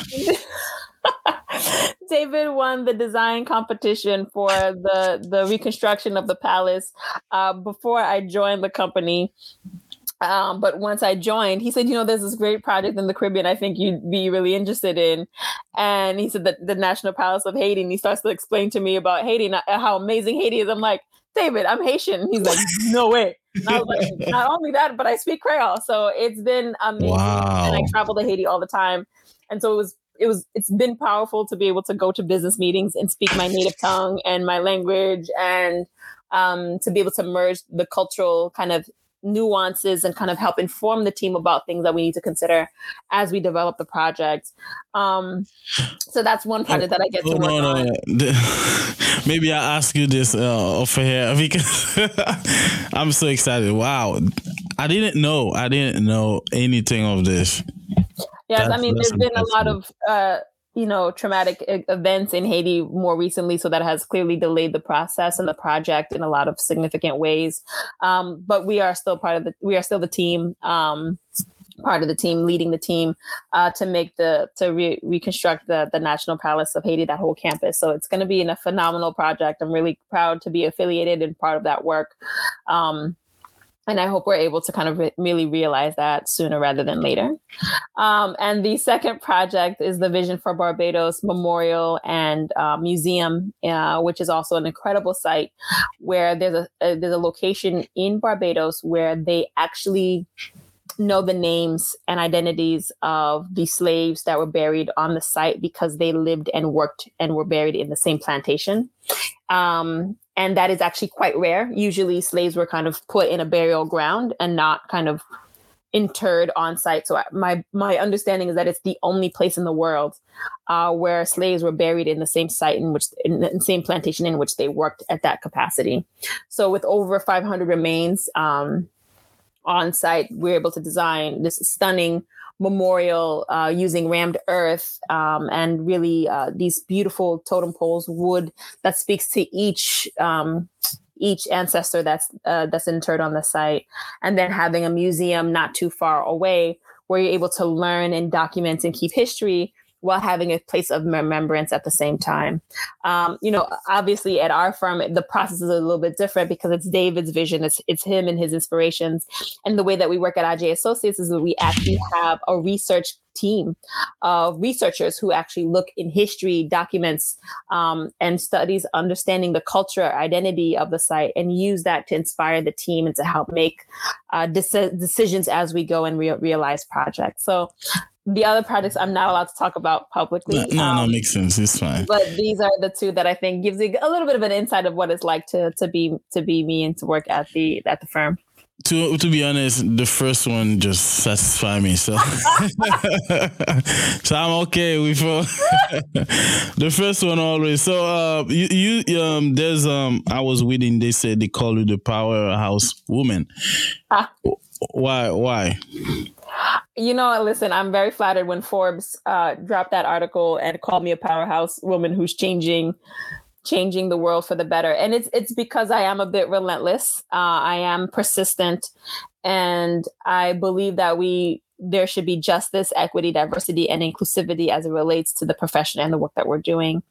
David won the design competition for the the reconstruction of the palace uh, before I joined the company. Um, but once I joined, he said, you know, there's this great project in the Caribbean I think you'd be really interested in. And he said that the National Palace of Haiti, and he starts to explain to me about Haiti and how amazing Haiti is. I'm like, David, I'm Haitian. He's like, no way. I was like, not only that, but I speak Creole. So it's been amazing. Wow. And I travel to Haiti all the time. And so it was it was it's been powerful to be able to go to business meetings and speak my native tongue and my language and um, to be able to merge the cultural kind of nuances and kind of help inform the team about things that we need to consider as we develop the project. Um, so that's one project that I get to Oh, work no, no, on. no. The- Maybe I ask you this uh, off here because I'm so excited. Wow, I didn't know. I didn't know anything of this. Yes, I mean, there's been a lot of uh, you know traumatic events in Haiti more recently, so that has clearly delayed the process and the project in a lot of significant ways. Um, but we are still part of the we are still the team. Um, part of the team leading the team uh, to make the to re- reconstruct the the national palace of haiti that whole campus so it's going to be in a phenomenal project i'm really proud to be affiliated and part of that work um, and I hope we're able to kind of re- really realize that sooner rather than later. Um, and the second project is the Vision for Barbados Memorial and uh, Museum, uh, which is also an incredible site where there's a, a there's a location in Barbados where they actually know the names and identities of the slaves that were buried on the site because they lived and worked and were buried in the same plantation. Um, and that is actually quite rare. Usually, slaves were kind of put in a burial ground and not kind of interred on site. So my my understanding is that it's the only place in the world uh, where slaves were buried in the same site in which in the same plantation in which they worked at that capacity. So with over 500 remains um, on site, we're able to design this stunning memorial uh, using rammed earth um, and really uh, these beautiful totem poles wood that speaks to each um, each ancestor that's uh, that's interred on the site. And then having a museum not too far away where you're able to learn and document and keep history while having a place of remembrance at the same time. Um, you know, obviously at our firm, the process is a little bit different because it's David's vision, it's, it's him and his inspirations. And the way that we work at Adjaye Associates is that we actually have a research team of researchers who actually look in history documents um, and studies understanding the culture identity of the site and use that to inspire the team and to help make uh, deci- decisions as we go and re- realize projects so the other projects i'm not allowed to talk about publicly No, no, no, um, makes sense. It's fine. but these are the two that i think gives you a little bit of an insight of what it's like to to be to be me and to work at the at the firm To to be honest, the first one just satisfied me. So, so I'm okay with uh, the first one always. So, uh, you, you um, there's um, I was reading. They said they call you the powerhouse woman. Ah. Why? Why? You know, listen, I'm very flattered when Forbes uh, dropped that article and called me a powerhouse woman who's changing changing the world for the better. And it's it's because I am a bit relentless. Uh, I am persistent, and I believe that we there should be justice, equity, diversity, and inclusivity as it relates to the profession and the work that we're doing.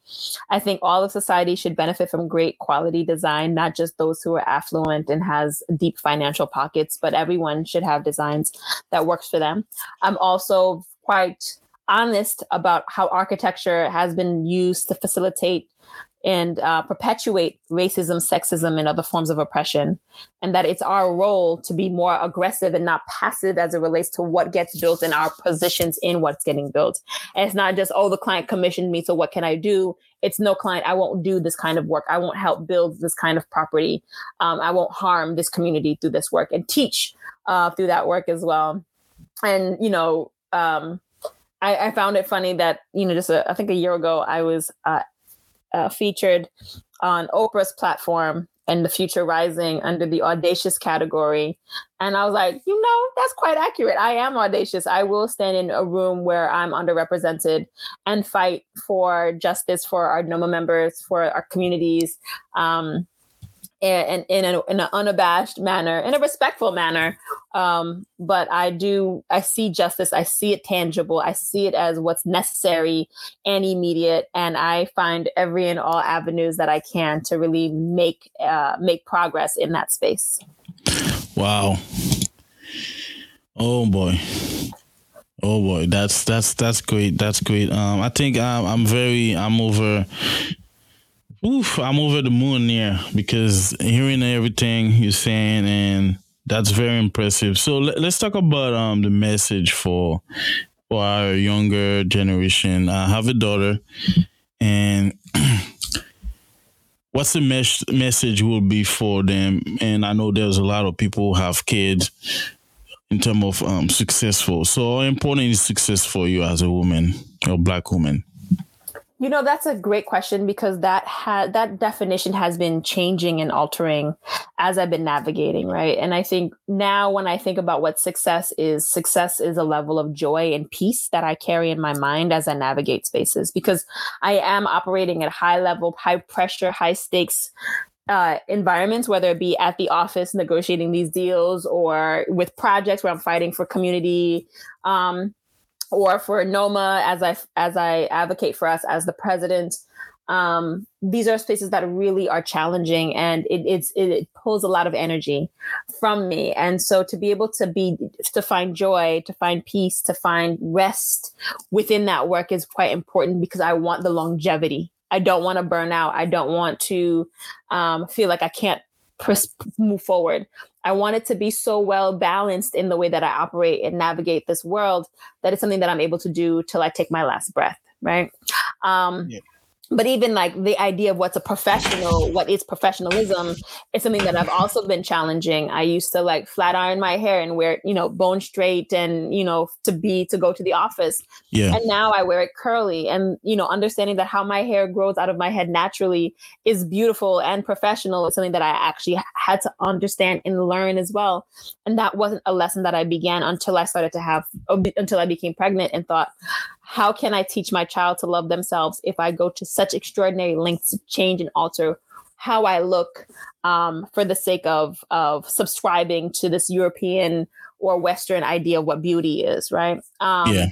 I think all of society should benefit from great quality design, not just those who are affluent and has deep financial pockets, but everyone should have designs that works for them. I'm also quite honest about how architecture has been used to facilitate and uh, perpetuate racism, sexism, and other forms of oppression. And that it's our role to be more aggressive and not passive as it relates to what gets built and our positions in what's getting built. And it's not just, oh, the client commissioned me, so what can I do? It's no client, I won't do this kind of work. I won't help build this kind of property. Um, I won't harm this community through this work and teach uh, through that work as well. And, you know, um, I, I, found it funny that, you know, just a, I think a year ago, I was uh, uh, featured on Oprah's platform and the Future Rising under the audacious category. And I was like, you know, that's quite accurate. I am audacious. I will stand in a room where I'm underrepresented and fight for justice for our NOMA members, for our communities. Um, and, in, a, in an unabashed manner, in a respectful manner. Um, but I do, I see justice. I see it tangible. I see it as what's necessary and immediate. And I find every and all avenues that I can to really make uh, make progress in that space. Wow. Oh boy. Oh boy, that's that's that's great. That's great. Um, I think I'm, I'm very I'm over Oof, I'm over the moon here because hearing everything you're saying and that's very impressive. So let, us talk about um the message for for our younger generation. I have a daughter, and what's the mes- message will be for them? And I know there's a lot of people who have kids in terms of um, successful. So how important is success for you as a woman, a black woman? You know, that's a great question because that had that definition has been changing and altering as I've been navigating, right? And I think now when I think about what success is, success is a level of joy and peace that I carry in my mind as I navigate spaces because I am operating at high level, high pressure, high stakes uh, environments, whether it be at the office negotiating these deals or with projects where I'm fighting for community. Um, or for NOMA as I as I advocate for us as the president. Um, these are spaces that really are challenging and it, it's it, it pulls a lot of energy from me. And so to be able to be to find joy to find peace to find rest within that work is quite important because i want the longevity. I don't want to burn out. I don't want to um, feel like i can't pers- move forward I want it to be so well balanced in the way that I operate and navigate this world that it's something that I'm able to do till I take my last breath. Right. Um, yeah but even like the idea of what's a professional, what is professionalism, is something that I've also been challenging. I used to like flat iron my hair and wear, you know, bone straight and, you know, to be to go to the office. Yeah. And now I wear it curly. And, you know, understanding that how my hair grows out of my head naturally is beautiful and professional is something that I actually had to understand and learn as well. And that wasn't a lesson that I began until I started to have until I became pregnant and thought, how can I teach my child to love themselves if I go to such extraordinary lengths to change and alter how I look um, for the sake of of subscribing to this European or Western idea of what beauty is, right? Um, yeah.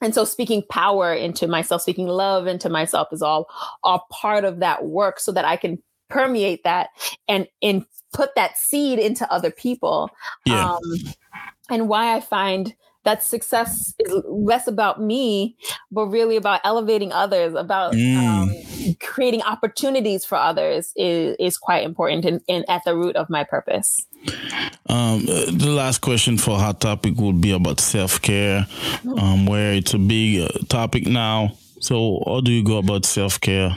And so, speaking power into myself, speaking love into myself, is all all part of that work, so that I can permeate that and and put that seed into other people. Yeah. Um, and why I find that success is less about me, but really about elevating others, about mm. um, creating opportunities for others is, is quite important and, and at the root of my purpose. Um, the last question for hot topic would be about self care, um, where it's a big uh, topic now. So, how do you go about self care?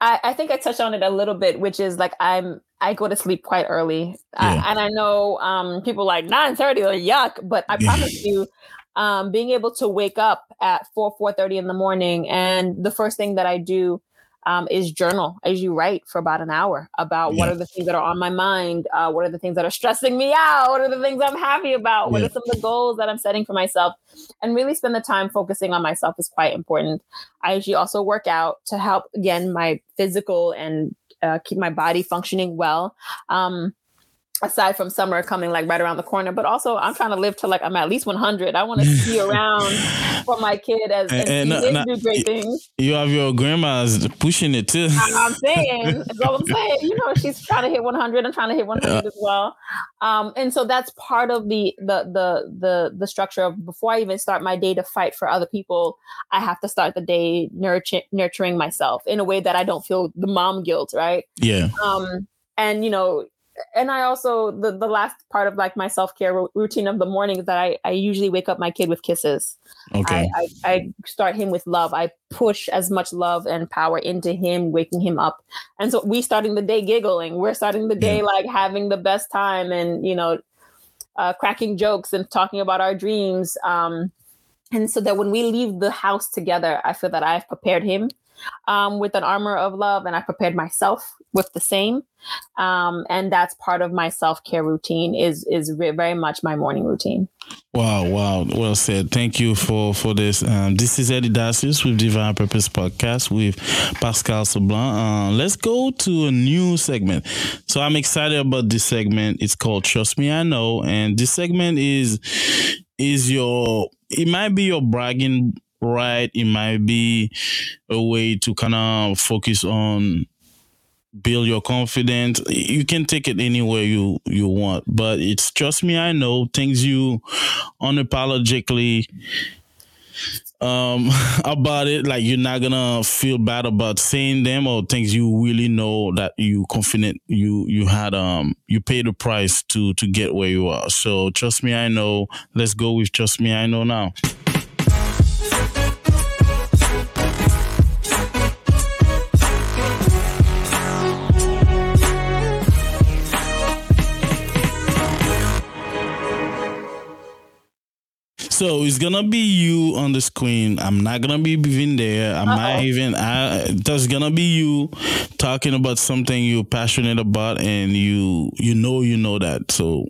I, I think I touched on it a little bit, which is like I'm I go to sleep quite early, yeah. I, and I know um, people like nine thirty or yuck, but I promise you, um, being able to wake up at four four thirty in the morning, and the first thing that I do um, is journal as you write for about an hour about yeah. what are the things that are on my mind, uh, what are the things that are stressing me out, what are the things I'm happy about, what are some of the goals that I'm setting for myself, and really spend the time focusing on myself is quite important. I usually also work out to help again my physical and uh, keep my body functioning well. Um, aside from summer coming like right around the corner but also i'm trying to live till like i'm at least 100 i want to see around for my kid as and, and, and uh, do great things. you have your grandma's pushing it too. I'm saying that's all i'm saying. You know she's trying to hit 100 i'm trying to hit 100 yeah. as well. Um, and so that's part of the, the the the the structure of before i even start my day to fight for other people i have to start the day nurturing nurturing myself in a way that i don't feel the mom guilt right? Yeah. Um and you know and I also the the last part of like my self care routine of the morning is that I I usually wake up my kid with kisses. Okay. I, I, I start him with love. I push as much love and power into him, waking him up, and so we starting the day giggling. We're starting the day yeah. like having the best time, and you know, uh, cracking jokes and talking about our dreams. Um, and so that when we leave the house together, I feel that I've prepared him um, with an armor of love, and I prepared myself with the same. Um, and that's part of my self care routine. is is very much my morning routine. Wow, wow, well said. Thank you for for this. Um, this is Eddy Dacius with Divine Purpose Podcast with Pascale Sablan. Uh, let's go to a new segment. So I'm excited about this segment. It's called Trust Me, I Know, and this segment is is your it might be your bragging right. It might be a way to kind of focus on build your confidence. You can take it anywhere you you want, but it's trust me, I know things you unapologetically um about it like you're not gonna feel bad about saying them or things you really know that you confident you you had um you paid the price to to get where you are so trust me i know let's go with trust me i know now So it's gonna be you on the screen. I'm not gonna be even there. I'm Uh-oh. not even. I, there's gonna be you talking about something you're passionate about, and you you know you know that. So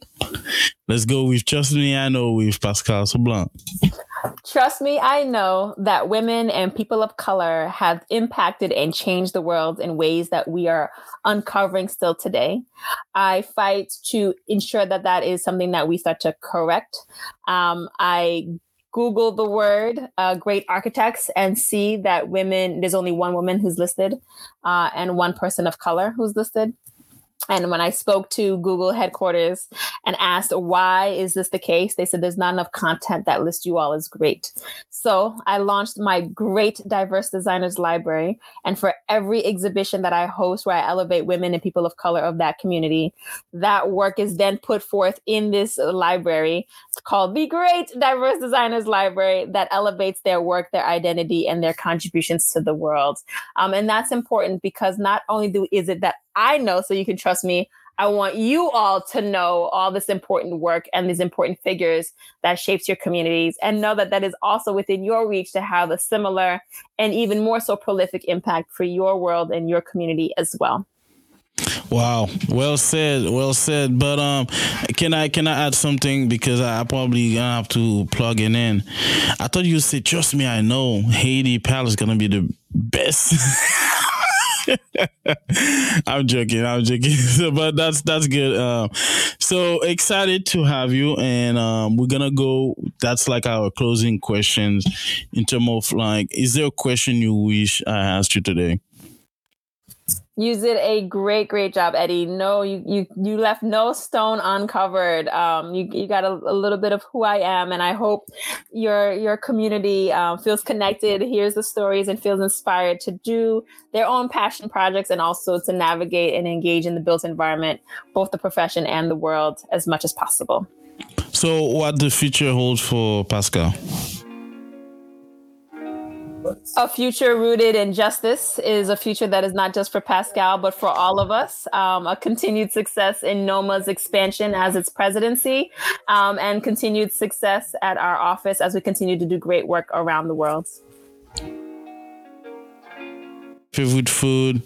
let's go with trust me. I know with Pascale Sablan. Trust me, I know that women and people of color have impacted and changed the world in ways that we are uncovering still today. I fight to ensure that that is something that we start to correct. Um, I Google the word uh, great architects and see that women, there's only one woman who's listed uh, and one person of color who's listed. And when I spoke to Google headquarters and asked why is this the case, they said there's not enough content that lists you all as great. So I launched my Great Diverse Designers Library. And for every exhibition that I host where I elevate women and people of color of that community, that work is then put forth in this library it's called the Great Diverse Designers Library that elevates their work, their identity, and their contributions to the world. Um, and that's important because not only do is it that I know so you can trust me. I want you all to know all this important work and these important figures that shapes your communities and know that that is also within your reach to have a similar and even more so prolific impact for your world and your community as well. Wow, well said, well said. But um, can I can I add something because I probably gonna have to plug it in. I thought you said, trust me, I know Haiti Palace gonna be the best. I'm joking. I'm joking. but that's that's good. Um, so excited to have you, and um, we're gonna go. That's like our closing questions in terms of like, is there a question you wish I asked you today? You did a great, great job, Eddy. No, you you you left no stone uncovered. Um, you you got a, a little bit of who I am, and I hope your your community um, feels connected, hears the stories, and feels inspired to do their own passion projects, and also to navigate and engage in the built environment, both the profession and the world, as much as possible. So, what the future holds for Pascale? A future rooted in justice is a future that is not just for Pascale, but for all of us. Um, a continued success in NOMA's expansion as its presidency, um, and continued success at our office as we continue to do great work around the world. Favorite food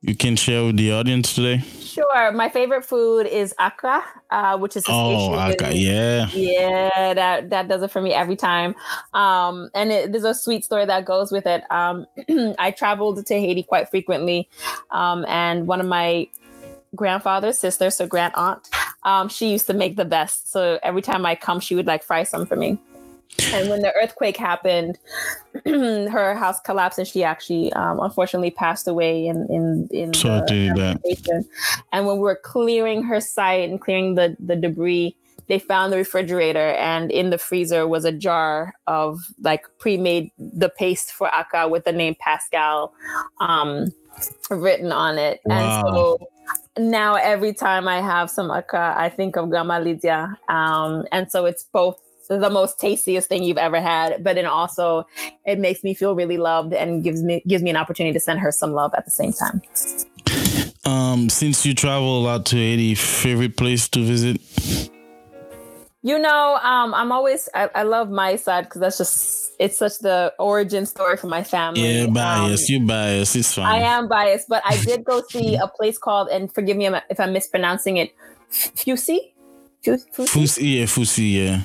you can share with the audience today? Sure. My favorite food is akra, uh, which is oh, akra, yeah, yeah. That that does it for me every time. Um, and it, there's a sweet story that goes with it. Um, I traveled to Haiti quite frequently, um, and one of my grandfather's sister, so grand aunt. Um, she used to make the best. So every time I come, she would like fry some for me. And when the earthquake happened, her house collapsed, and she actually, um, unfortunately, passed away in in in hear that. And when we were clearing her site and clearing the the debris, they found the refrigerator, and in the freezer was a jar of like pre-made the paste for akra with the name Pascale um, written on it. Wow. And so now every time I have some akra, I think of Grandma Lydia. Um, and so it's both the most tastiest thing you've ever had, but then also it makes me feel really loved and gives me gives me an opportunity to send her some love at the same time. Um, since you travel a lot to Haiti, favorite place to visit? You know, um, I'm always I, I love my side because that's just it's such the origin story for my family. Yeah, Um, bias. you bias. It's fine. I am biased, but I did go see a place called, and forgive me if I'm mispronouncing it, Furcy. Fu- Furcy? Furcy, yeah, Furcy, yeah.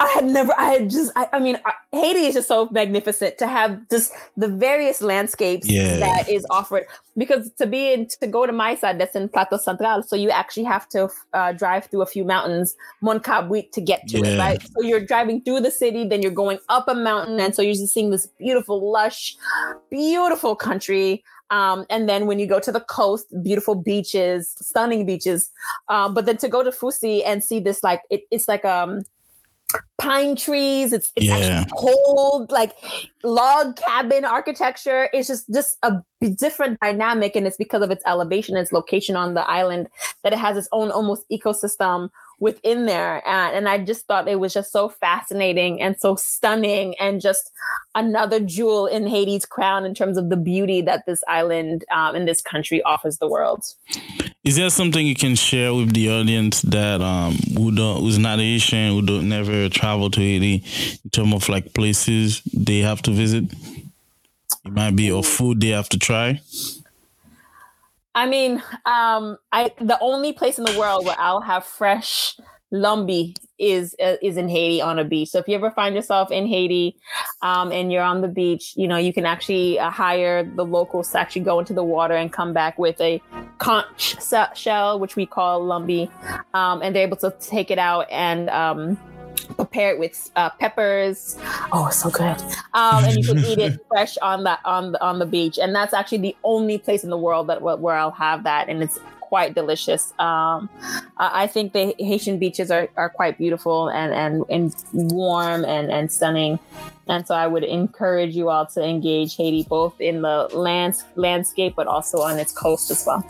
I had never, I had just, I, I mean, I, Haiti is just so magnificent to have just the various landscapes Yeah. that is offered. Because to be in, to go to my side, that's in Plateau Central, so you actually have to uh, drive through a few mountains, Montcabouit, to get to it, right? So you're driving through the city, then you're going up a mountain, and so you're just seeing this beautiful, lush, beautiful country. Um, and then when you go to the coast, beautiful beaches, stunning beaches. Um, but then to go to Furcy and see this, like it, it's like um pine trees. It's it's Yeah. actually cold, like log cabin architecture. It's just just a different dynamic, and it's because of its elevation, its location on the island, that it has its own almost ecosystem within there. And, and I just thought it was just so fascinating and so stunning, and just another jewel in Haiti's crown in terms of the beauty that this island um, and this country offers the world. Is there something you can share with the audience that um who don't who's not Asian, who don't never travel to Haiti in terms of like places they have to visit? It might be or food they have to try. I mean, um, I the only place in the world where I'll have fresh lumbi is uh, is in Haiti on a beach. So if you ever find yourself in Haiti um, and you're on the beach, you know you can actually uh, hire the locals to actually go into the water and come back with a conch shell, which we call lumbi, um, and they're able to take it out and. Prepare it with uh, peppers. Oh, so good. Um, and you can eat it fresh on the on the on the beach. And that's actually the only place in the world that where I'll have that, and it's quite delicious. Um, I I think the Haitian beaches are, are quite beautiful and, and and warm and and stunning. And so I would encourage you all to engage Haiti both in the lands landscape, but also on its coast as well.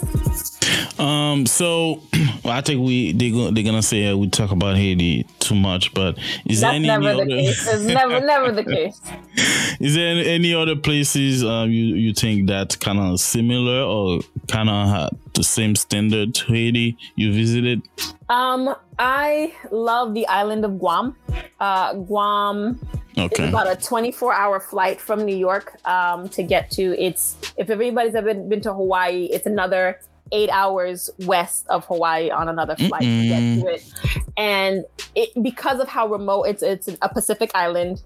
Um, so I think we they go, they're gonna say uh, we talk about Haiti too much, but is there That's any, never any the other case. It's never never the case. is there any, other places um you you think that kind of similar or kind of had the same standard to Haiti you visited? Um, I love the island of Guam. Uh, Guam Okay. It's about a 24 hour flight from New York um, to get to it's if everybody's ever been to Hawaii, it's another eight hours west of Hawaii on another flight to get to it. And it because of how remote it's it's a Pacific island.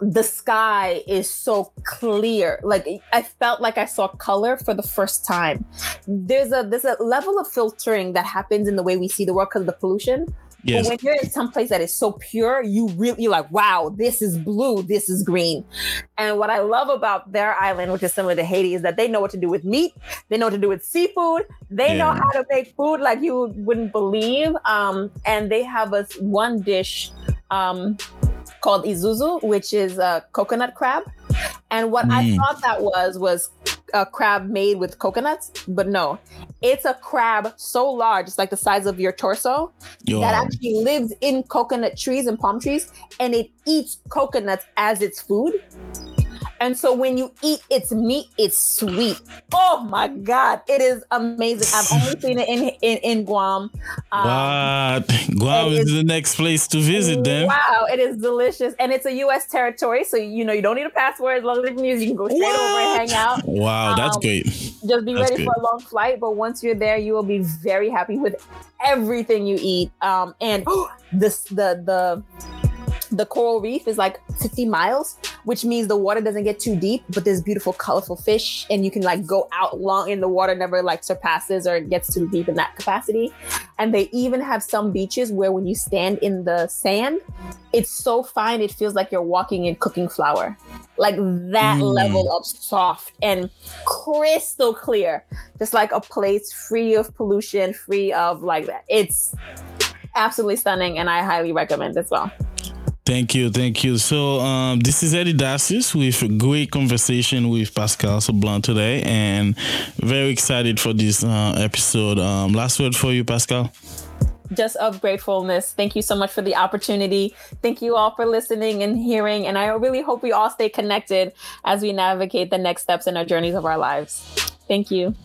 The sky is so clear. Like I felt like I saw color for the first time. There's a there's a level of filtering that happens in the way we see the world because of the pollution. Yes. But when you're in some place that is so pure, you really you're like, wow, this is blue, this is green. And what I love about their island, which is similar to Haiti, is that they know what to do with meat, they know what to do with seafood, they know how to make food like you wouldn't believe. Um, and they have us one dish um, called ayuyu, which is a coconut crab. And what I Mm. thought that was was a crab made with coconuts, but no, it's a crab so large, it's like the size of your torso, Yo, that actually lives in coconut trees and palm trees and it eats coconuts as its food. And so when you eat its meat, it's sweet. Oh my God, it is amazing. I've only seen it in in, in Guam. Um, what? Guam is the next place to visit then. Wow, it is delicious. And it's a US territory. So, you know, you don't need a passport. As long as you can use, you can go straight over and hang out. Wow, that's Um, great. Just be That's ready for a long flight. But once you're there, you will be very happy with everything you eat. Um, and this the the the coral reef is like 50 miles which means the water doesn't get too deep, but there's beautiful, colorful fish, and you can like go out long in the water, never like surpasses or gets too deep in that capacity. And they even have some beaches where when you stand in the sand, it's so fine, it feels like you're walking in cooking flour. Like that mm. level of soft and crystal clear. Just like a place free of pollution, free of like that. It's absolutely stunning and I highly recommend as well. Thank you, thank you. So um, this is Eddy Dacius with a great conversation with Pascale Sablan today, and very excited for this uh, episode. Um, last word for you, Pascale. Just of gratefulness. Thank you so much for the opportunity. Thank you all for listening and hearing, and I really hope we all stay connected as we navigate the next steps in our journeys of our lives. Thank you.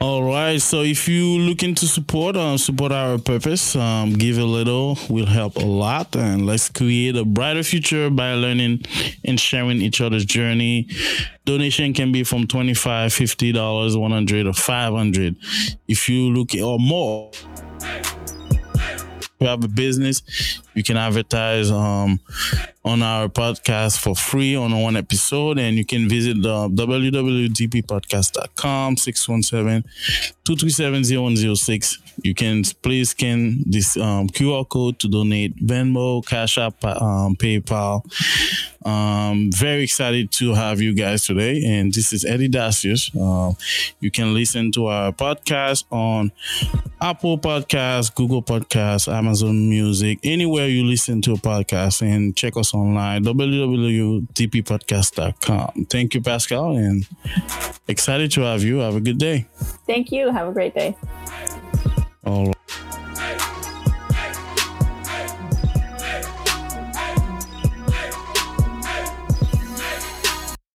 All right. So if you looking to support uh, support our purpose, um, give a little will help a lot, and let's create a brighter future by learning and sharing each other's journey. Donation can be from 25 50 dollars, 100 or 500. If you look or more you have a business, you can advertise um, on our podcast for free on one episode. And you can visit the www.dppodcast.com 617-237-0106. You can please scan this um, QR code to donate Venmo, Cash App, um, PayPal. Um, very excited to have you guys today. And this is Eddy Dacius. Uh, you can listen to our podcast on Apple Podcasts, Google Podcasts, Amazon Music, anywhere you listen to a podcast, and check us online, www.dppodcast.com. Thank you, Pascale, and excited to have you. Have a good day. Thank you. Have a great day. All right.